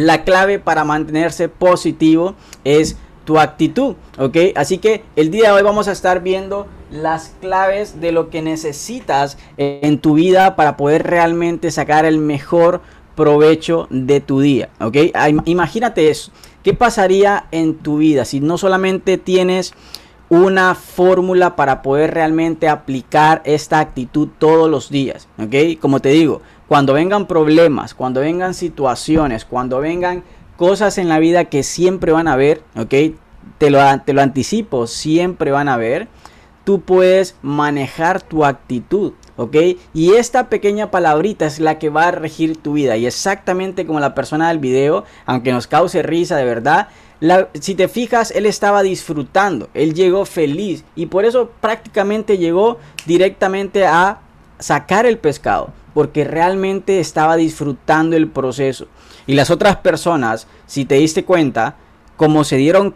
la clave para mantenerse positivo es tu actitud, ¿ok? Así que el día de hoy vamos a estar viendo las claves de lo que necesitas en tu vida para poder realmente sacar el mejor provecho de tu día, ¿ok? Imagínate eso. ¿Qué pasaría en tu vida si no solamente tienes una fórmula para poder realmente aplicar esta actitud todos los días, ¿ok? Como te digo, cuando vengan problemas, cuando vengan situaciones, cuando vengan cosas en la vida que siempre van a haber, ¿ok? Te lo, te lo anticipo, siempre van a haber. Tú puedes manejar tu actitud, ¿ok? Y esta pequeña palabrita es la que va a regir tu vida. Y exactamente como la persona del video, aunque nos cause risa de verdad, si te fijas, él estaba disfrutando, él llegó feliz y por eso prácticamente llegó directamente a sacar el pescado, porque realmente estaba disfrutando el proceso. Y las otras personas, si te diste cuenta, como se dieron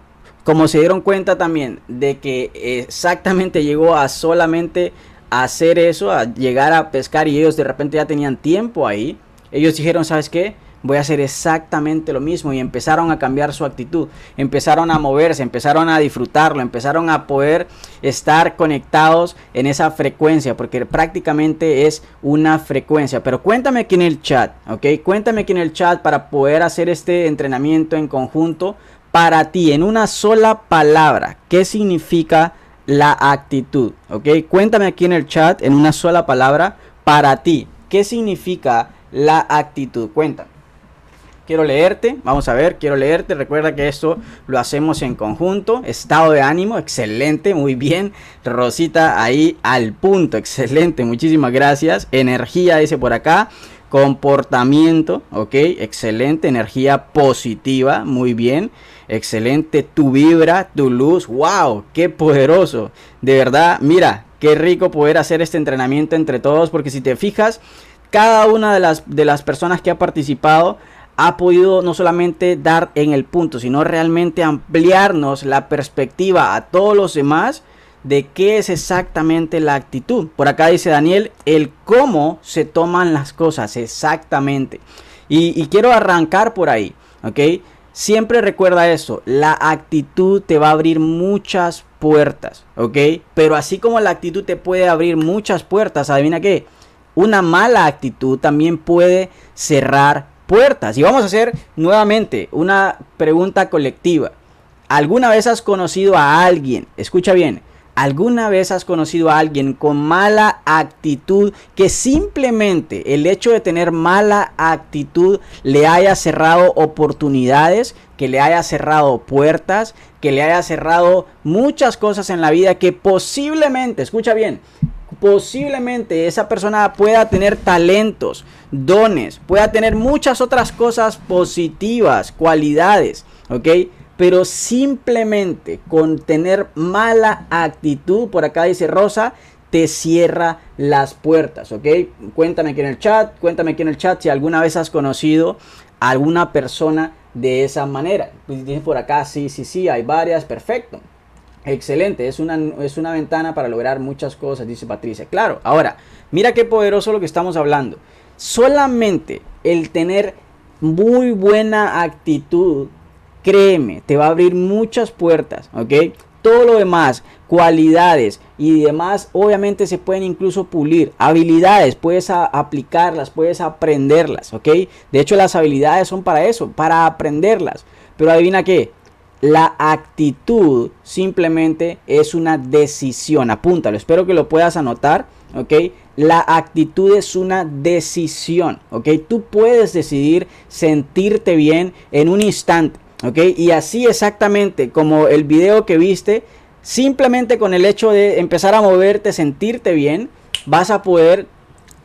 se dieron cuenta también de que exactamente llegó a solamente hacer eso, a llegar a pescar y ellos de repente ya tenían tiempo ahí, ellos dijeron, ¿sabes qué? Voy a hacer exactamente lo mismo y empezaron a cambiar su actitud, empezaron a moverse, empezaron a disfrutarlo, empezaron a poder estar conectados en esa frecuencia, porque prácticamente es una frecuencia. Pero cuéntame aquí en el chat, ¿ok? Cuéntame aquí en el chat para poder hacer este entrenamiento en conjunto para ti, en una sola palabra, ¿qué significa la actitud? ¿Ok? Cuéntame aquí en el chat, en una sola palabra, para ti, ¿qué significa la actitud? Cuéntame. Quiero leerte, vamos a ver, quiero leerte. Recuerda que esto lo hacemos en conjunto. Estado de ánimo, excelente, muy bien. Rosita ahí al punto, excelente, muchísimas gracias. Energía, dice por acá. Comportamiento, ok, excelente. Energía positiva, muy bien. Excelente, tu vibra, tu luz, wow, qué poderoso. De verdad, mira, qué rico poder hacer este entrenamiento entre todos, porque si te fijas, cada una de las, de las personas que ha participado ha podido no solamente dar en el punto, sino realmente ampliarnos la perspectiva a todos los demás de qué es exactamente la actitud. Por acá dice Daniel, el cómo se toman las cosas exactamente. Y, quiero arrancar por ahí, ¿ok? Siempre recuerda eso, la actitud te va a abrir muchas puertas, ¿ok? Pero así como la actitud te puede abrir muchas puertas, adivina qué, una mala actitud también puede cerrar puertas. Y vamos a hacer nuevamente una pregunta colectiva. ¿Alguna vez has conocido a alguien? Escucha bien. ¿Alguna vez has conocido a alguien con mala actitud que simplemente el hecho de tener mala actitud le haya cerrado oportunidades, que le haya cerrado puertas, que le haya cerrado muchas cosas en la vida que posiblemente, escucha bien, posiblemente esa persona pueda tener talentos, dones, pueda tener muchas otras cosas positivas, cualidades, ¿ok? Pero simplemente con tener mala actitud, por acá dice Rosa, te cierra las puertas, ¿ok? Cuéntame aquí en el chat, cuéntame aquí en el chat si alguna vez has conocido a alguna persona de esa manera. Pues dice por acá, sí, sí, sí, hay varias, perfecto. Excelente, es una, es una ventana para lograr muchas cosas, dice Patricia. Claro, ahora, mira qué poderoso lo que estamos hablando. Solamente el tener muy buena actitud, créeme, te va a abrir muchas puertas, ¿ok? Todo lo demás, cualidades y demás, obviamente se pueden incluso pulir. Habilidades, puedes aplicarlas, puedes aprenderlas, ¿ok? De hecho, las habilidades son para eso, para aprenderlas. Pero adivina qué, la actitud simplemente es una decisión. Apúntalo, espero que lo puedas anotar. ¿ok? La actitud es una decisión, ¿ok? Tú puedes decidir sentirte bien en un instante, ¿ok? Y así exactamente como el video que viste, simplemente con el hecho de empezar a moverte, sentirte bien, vas a poder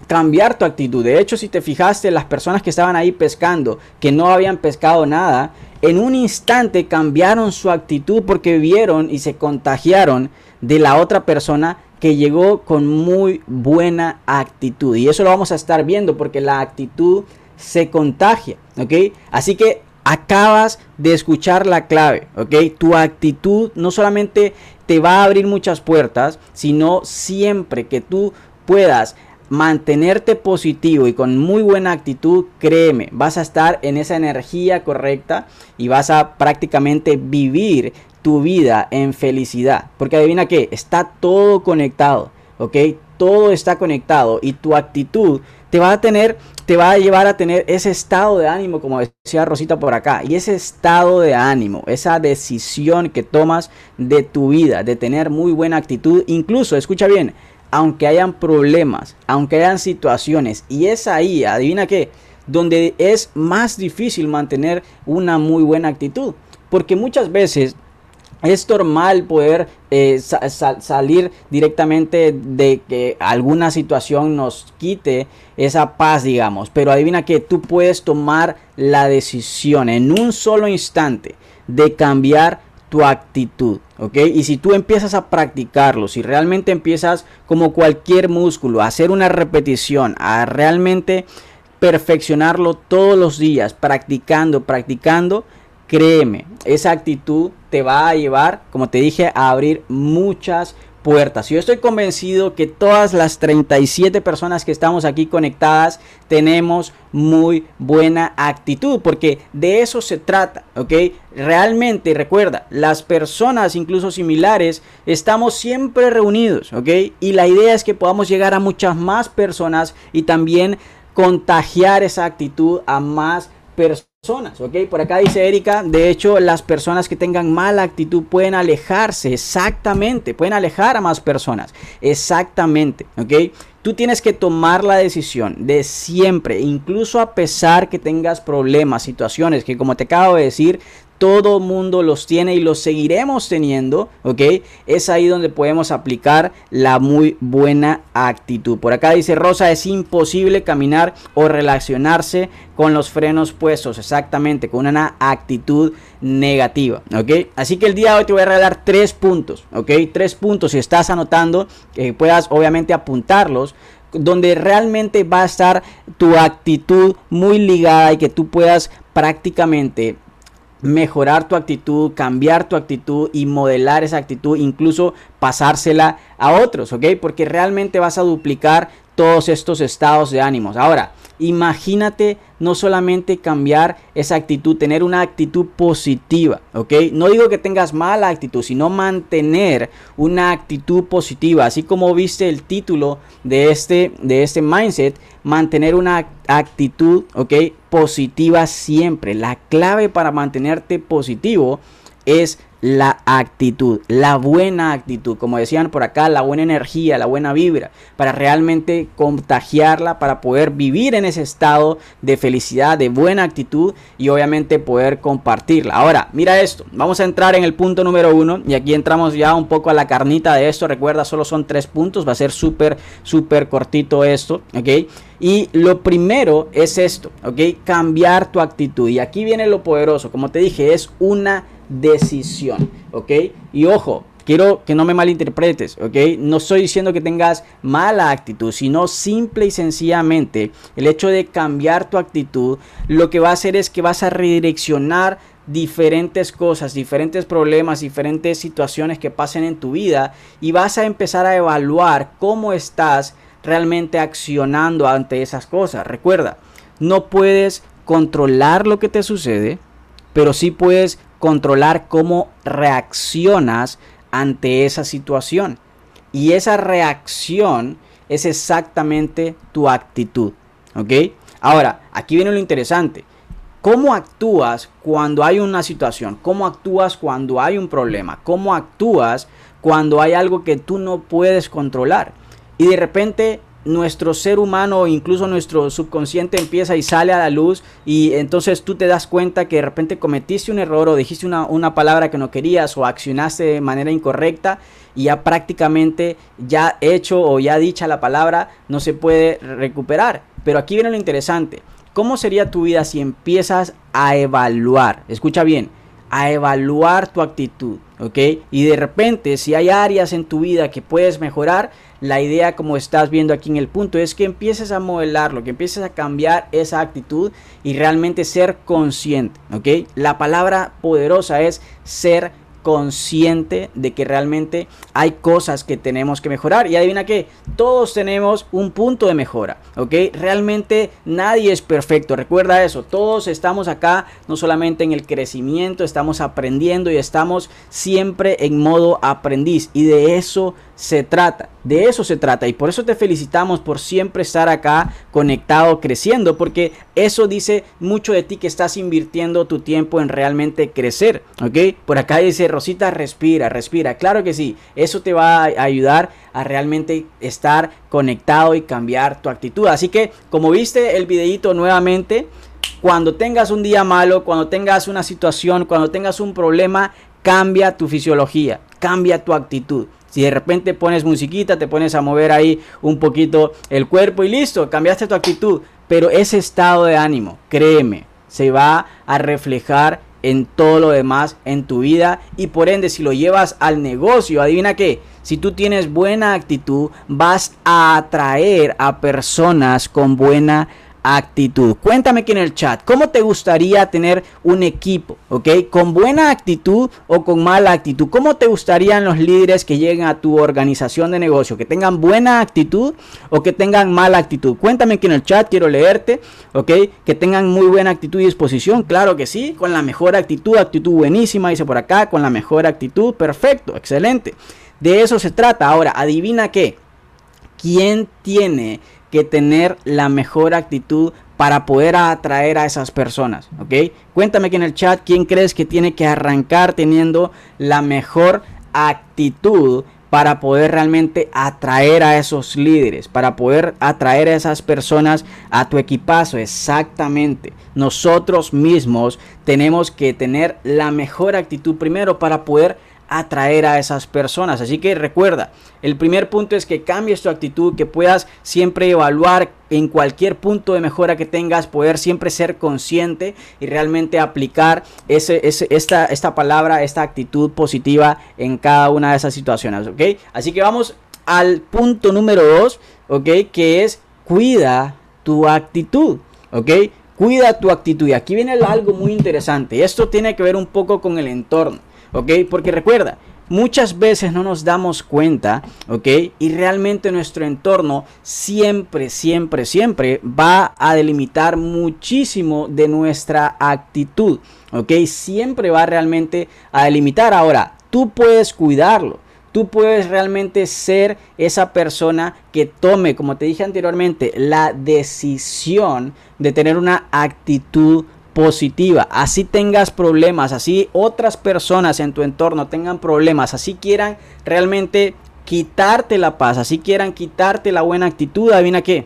cambiar tu actitud. De hecho, si te fijaste, las personas que estaban ahí pescando, que no habían pescado nada, en un instante cambiaron su actitud porque vieron y se contagiaron de la otra persona que llegó con muy buena actitud. Y eso lo vamos a estar viendo porque la actitud se contagia, ¿ok? Así que acabas de escuchar la clave, ¿ok? Tu actitud no solamente te va a abrir muchas puertas, sino siempre que tú puedas mantenerte positivo y con muy buena actitud, créeme, vas a estar en esa energía correcta y vas a prácticamente vivir tu vida en felicidad. Porque adivina qué, está todo conectado, ¿ok? Todo está conectado y tu actitud te va a tener, te va a llevar a tener ese estado de ánimo, como decía Rosita por acá, y ese estado de ánimo, esa decisión que tomas de tu vida, de tener muy buena actitud, incluso, escucha bien, aunque hayan problemas, aunque hayan situaciones, y es ahí, adivina qué, donde es más difícil mantener una muy buena actitud, porque muchas veces es normal poder eh, salir directamente de que alguna situación nos quite esa paz, digamos. Pero adivina que tú puedes tomar la decisión en un solo instante de cambiar tu actitud, ¿ok? Y si tú empiezas a practicarlo, si realmente empiezas como cualquier músculo, a hacer una repetición, a realmente perfeccionarlo todos los días, practicando, practicando, créeme, esa actitud te va a llevar, como te dije, a abrir muchas Yo estoy convencido que todas las 37 personas que estamos aquí conectadas tenemos muy buena actitud, porque de eso se trata, ¿ok? Realmente, recuerda, las personas incluso similares estamos siempre reunidos, ¿ok? Y la idea es que podamos llegar a muchas más personas y también contagiar esa actitud a más personas personas, ¿ok? Por acá dice Erika, de hecho las personas que tengan mala actitud pueden alejarse, exactamente, pueden alejar a más personas, exactamente, ¿ok? Tú tienes que tomar la decisión de siempre, incluso a pesar que tengas problemas, situaciones que como te acabo de decir, todo mundo los tiene y los seguiremos teniendo, ¿ok? Es ahí donde podemos aplicar la muy buena actitud. Por acá dice Rosa, es imposible caminar o relacionarse con los frenos puestos, exactamente, con una actitud negativa, ¿ok? Así que el día de hoy te voy a regalar tres puntos, ¿ok? Tres puntos, si estás anotando, que puedas obviamente apuntarlos donde realmente va a estar tu actitud muy ligada y que tú puedas prácticamente mejorar tu actitud, cambiar tu actitud y modelar esa actitud, incluso pasársela a otros, ¿ok? Porque realmente vas a duplicar todos estos estados de ánimos. Ahora, imagínate no solamente cambiar esa actitud, tener una actitud positiva, ¿ok? No digo que tengas mala actitud, sino mantener una actitud positiva, así como viste el título de este, de este mindset, mantener una actitud, ¿ok? Positiva siempre. La clave para mantenerte positivo es la actitud, la buena actitud, como decían por acá, la buena energía, la buena vibra, para realmente contagiarla, para poder vivir en ese estado de felicidad, de buena actitud y obviamente poder compartirla. Ahora, mira esto, vamos a entrar en el punto número uno y aquí entramos ya un poco a la carnita de esto, recuerda, solo son tres puntos, va a ser súper, súper cortito esto, ¿ok? Y lo primero es esto, ¿ok? Cambiar tu actitud. Y aquí viene lo poderoso, como te dije, es una decisión, ¿ok? Y ojo, quiero que no me malinterpretes, ¿ok? No estoy diciendo que tengas mala actitud, sino simple y sencillamente el hecho de cambiar tu actitud, lo que va a hacer es que vas a redireccionar diferentes cosas, diferentes problemas, diferentes situaciones que pasen en tu vida y vas a empezar a evaluar cómo estás realmente accionando ante esas cosas. Recuerda, no puedes controlar lo que te sucede, pero sí puedes controlar cómo reaccionas ante esa situación. Y esa reacción es exactamente tu actitud. ¿Ok? Ahora, aquí viene lo interesante. ¿Cómo actúas cuando hay una situación? ¿Cómo actúas cuando hay un problema? ¿Cómo actúas cuando hay algo que tú no puedes controlar? Y de repente nuestro ser humano, incluso nuestro subconsciente empieza y sale a la luz y entonces tú te das cuenta que de repente cometiste un error o dijiste una, una palabra que no querías o accionaste de manera incorrecta y ya prácticamente ya hecho o ya dicha la palabra no se puede recuperar. Pero aquí viene lo interesante. ¿Cómo sería tu vida si empiezas a evaluar? Escucha bien, a evaluar tu actitud, ¿ok? Y de repente, si hay áreas en tu vida que puedes mejorar, la idea, como estás viendo aquí en el punto, es que empieces a modelarlo, que empieces a cambiar esa actitud y realmente ser consciente, ¿ok? La palabra poderosa es ser consciente de que realmente hay cosas que tenemos que mejorar. Y adivina que todos tenemos un punto de mejora, ¿ok? Realmente nadie es perfecto. Recuerda eso, todos estamos acá no solamente en el crecimiento, estamos aprendiendo y estamos siempre en modo aprendiz. Y de eso se trata, de eso se trata. Y por eso te felicitamos por siempre estar acá conectado, creciendo, porque eso dice mucho de ti que estás invirtiendo tu tiempo en realmente crecer, ¿ok? Por acá dice Rosita, respira, respira. Claro que sí, eso te va a ayudar a realmente estar conectado y cambiar tu actitud. Así que, como viste el videito nuevamente, cuando tengas un día malo, cuando tengas una situación, cuando tengas un problema, cambia tu fisiología, cambia tu actitud. Si de repente pones musiquita, te pones a mover ahí un poquito el cuerpo y listo, cambiaste tu actitud. Pero ese estado de ánimo, créeme, se va a reflejar en todo lo demás en tu vida y por ende si lo llevas al negocio, adivina qué, si tú tienes buena actitud vas a atraer a personas con buena actitud. Cuéntame aquí en el chat, ¿cómo te gustaría tener un equipo? ¿Ok? ¿Con buena actitud o con mala actitud? ¿Cómo te gustarían los líderes que lleguen a tu organización de negocio? ¿Que tengan buena actitud o que tengan mala actitud? Cuéntame aquí en el chat, quiero leerte. ¿Ok? Que tengan muy buena actitud y disposición. Claro que sí, con la mejor actitud, actitud buenísima, dice por acá, con la mejor actitud. Perfecto, excelente. De eso se trata. Ahora, adivina qué. ¿Quién tiene que tener la mejor actitud para poder atraer a esas personas, ¿ok? Cuéntame aquí en el chat quién crees que tiene que arrancar teniendo la mejor actitud para poder realmente atraer a esos líderes, para poder atraer a esas personas a tu equipazo. Exactamente. Nosotros mismos tenemos que tener la mejor actitud primero para poder atraer a esas personas. Así que recuerda, el primer punto es que cambies tu actitud, que puedas siempre evaluar en cualquier punto de mejora que tengas, poder siempre ser consciente y realmente aplicar ese, esta, esta palabra, esta actitud positiva en cada una de esas situaciones. Así que vamos al punto número dos, ¿ok? Que es cuida tu actitud. ¿ok? Cuida tu actitud. Y aquí viene algo muy interesante. Esto tiene que ver un poco con el entorno. ¿Ok? Porque recuerda, muchas veces no nos damos cuenta, ¿ok? Y realmente nuestro entorno siempre, siempre, siempre va a delimitar muchísimo de nuestra actitud, ¿ok? Siempre va realmente a delimitar. Ahora, tú puedes cuidarlo. Tú puedes realmente ser esa persona que tome, como te dije anteriormente, la decisión de tener una actitud positiva. Así tengas problemas, así otras personas en tu entorno tengan problemas, así quieran realmente quitarte la paz, así quieran quitarte la buena actitud, adivina que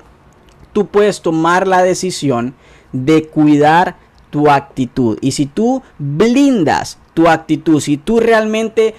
tú puedes tomar la decisión de cuidar tu actitud. Y si tú blindas tu actitud, si tú realmente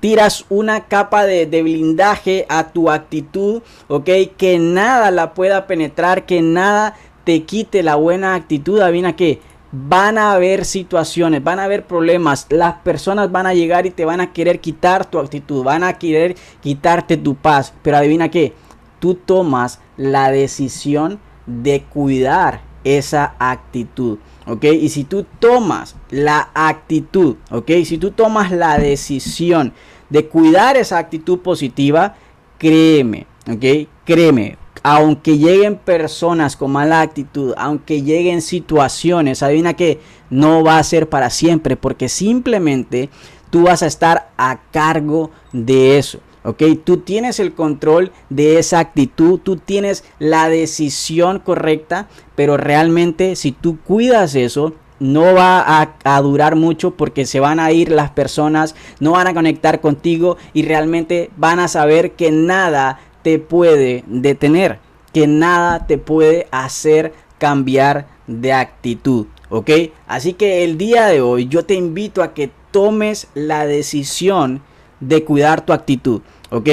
tiras una capa de, de, blindaje a tu actitud, ok, que nada la pueda penetrar, que nada te quite la buena actitud, adivina que van a haber situaciones, van a haber problemas, las personas van a llegar y te van a querer quitar tu actitud, van a querer quitarte tu paz, pero adivina que tú tomas la decisión de cuidar esa actitud, ¿ok? Y si tú tomas la actitud, ¿ok? Si tú tomas la decisión de cuidar esa actitud positiva, créeme, ¿ok? Créeme, aunque lleguen personas con mala actitud, aunque lleguen situaciones, adivina que no va a ser para siempre, porque simplemente tú vas a estar a cargo de eso. ¿ok? Tú tienes el control de esa actitud, tú tienes la decisión correcta, pero realmente si tú cuidas eso, no va a, a, durar mucho porque se van a ir las personas, no van a conectar contigo y realmente van a saber que nada te puede detener, que nada te puede hacer cambiar de actitud. ¿Ok? Así que el día de hoy yo te invito a que tomes la decisión de cuidar tu actitud. ¿Ok?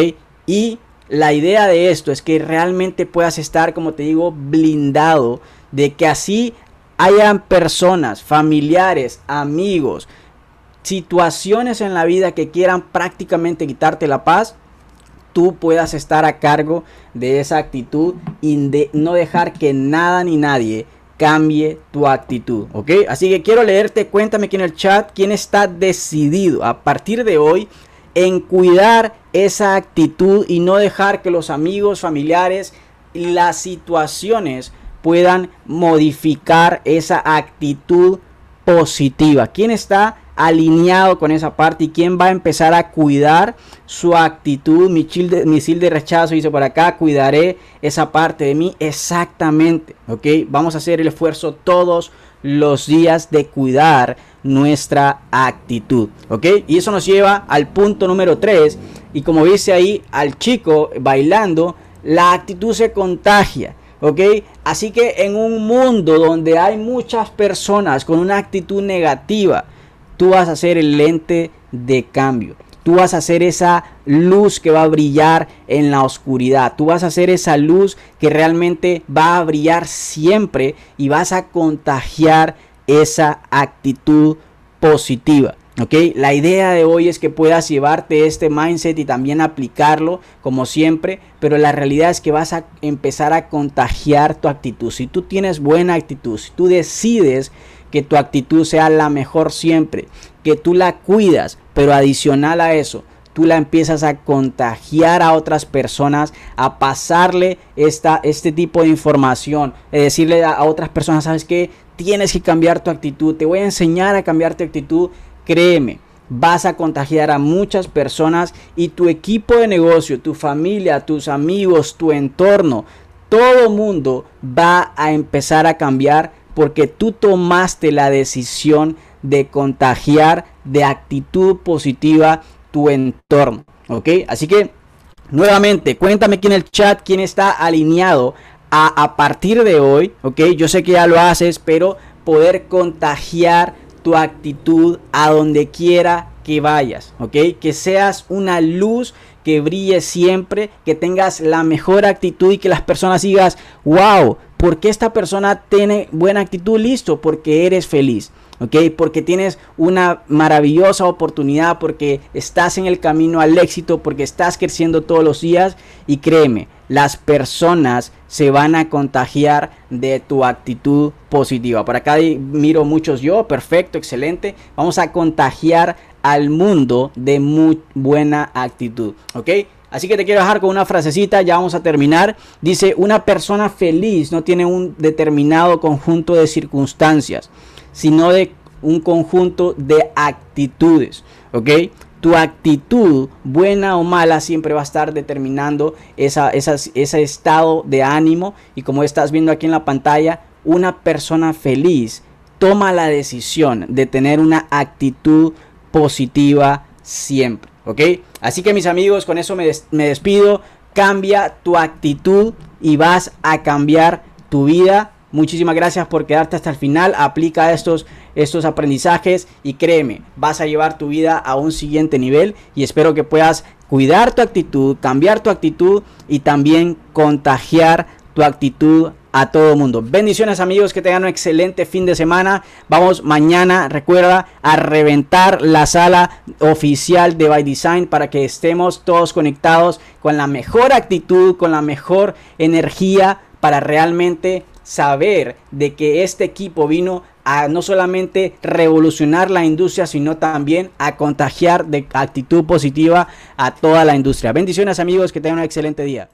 Y la idea de esto es que realmente puedas estar, como te digo, blindado de que así hayan personas, familiares, amigos, situaciones en la vida que quieran prácticamente quitarte la paz, tú puedas estar a cargo de esa actitud y de no dejar que nada ni nadie cambie tu actitud, ¿ok? Así que quiero leerte, cuéntame aquí en el chat quién está decidido a partir de hoy en cuidar esa actitud y no dejar que los amigos, familiares las situaciones puedan modificar esa actitud positiva. ¿Quién está alineado con esa parte y quién va a empezar a cuidar su actitud. Misil de, misil de rechazo dice por acá, cuidaré esa parte de mí exactamente. Ok, vamos a hacer el esfuerzo todos los días de cuidar nuestra actitud. Ok, y eso nos lleva al punto número 3. Y como dice ahí al chico bailando, la actitud se contagia. ¿ok? Así que en un mundo donde hay muchas personas con una actitud negativa, Tú vas a ser el lente de cambio. Tú vas a ser esa luz que va a brillar en la oscuridad. Tú vas a ser esa luz que realmente va a brillar siempre y vas a contagiar esa actitud positiva. La idea de hoy es que puedas llevarte este mindset y también aplicarlo como siempre, pero la realidad es que vas a empezar a contagiar tu actitud. Si tú tienes buena actitud, si tú decides que tu actitud sea la mejor siempre, que tú la cuidas, pero adicional a eso, tú la empiezas a contagiar a otras personas, a pasarle esta, este tipo de información, es decirle a, a otras personas, ¿sabes qué? Tienes que cambiar tu actitud, te voy a enseñar a cambiar tu actitud, créeme, vas a contagiar a muchas personas y tu equipo de negocio, tu familia, tus amigos, tu entorno, todo mundo va a empezar a cambiar porque tú tomaste la decisión de contagiar de actitud positiva tu entorno. ¿Ok? Así que, nuevamente, cuéntame aquí en el chat quién está alineado a, a partir de hoy. ¿Ok? Yo sé que ya lo haces, pero poder contagiar tu actitud a donde quiera que vayas. ¿Ok? Que seas una luz que brille siempre, que tengas la mejor actitud y que las personas digas, wow, porque esta persona tiene buena actitud? Listo, porque eres feliz. ¿ok? Porque tienes una maravillosa oportunidad, porque estás en el camino al éxito, porque estás creciendo todos los días y créeme, las personas se van a contagiar de tu actitud positiva. Por acá miro muchos yo, perfecto, excelente. Vamos a contagiar al mundo de muy buena actitud, ¿ok? Así que te quiero dejar con una frasecita, ya vamos a terminar. Dice, una persona feliz no tiene un determinado conjunto de circunstancias, sino de un conjunto de actitudes. ¿Ok? Tu actitud, buena o mala, siempre va a estar determinando esa, ese estado de ánimo. Y como estás viendo aquí en la pantalla, una persona feliz toma la decisión de tener una actitud positiva siempre. ¿Ok? Así que mis amigos, con eso me, despido. Cambia tu actitud y vas a cambiar tu vida. Muchísimas gracias por quedarte hasta el final. Aplica estos, estos aprendizajes y créeme, vas a llevar tu vida a un siguiente nivel y espero que puedas cuidar tu actitud, cambiar tu actitud y también contagiar tu actitud a todo mundo. Bendiciones amigos, que tengan un excelente fin de semana. Vamos mañana, recuerda, a reventar la sala oficial de By Design para que estemos todos conectados con la mejor actitud, con la mejor energía para realmente saber de que este equipo vino a no solamente revolucionar la industria, sino también a contagiar de actitud positiva a toda la industria. Bendiciones amigos, que tengan un excelente día.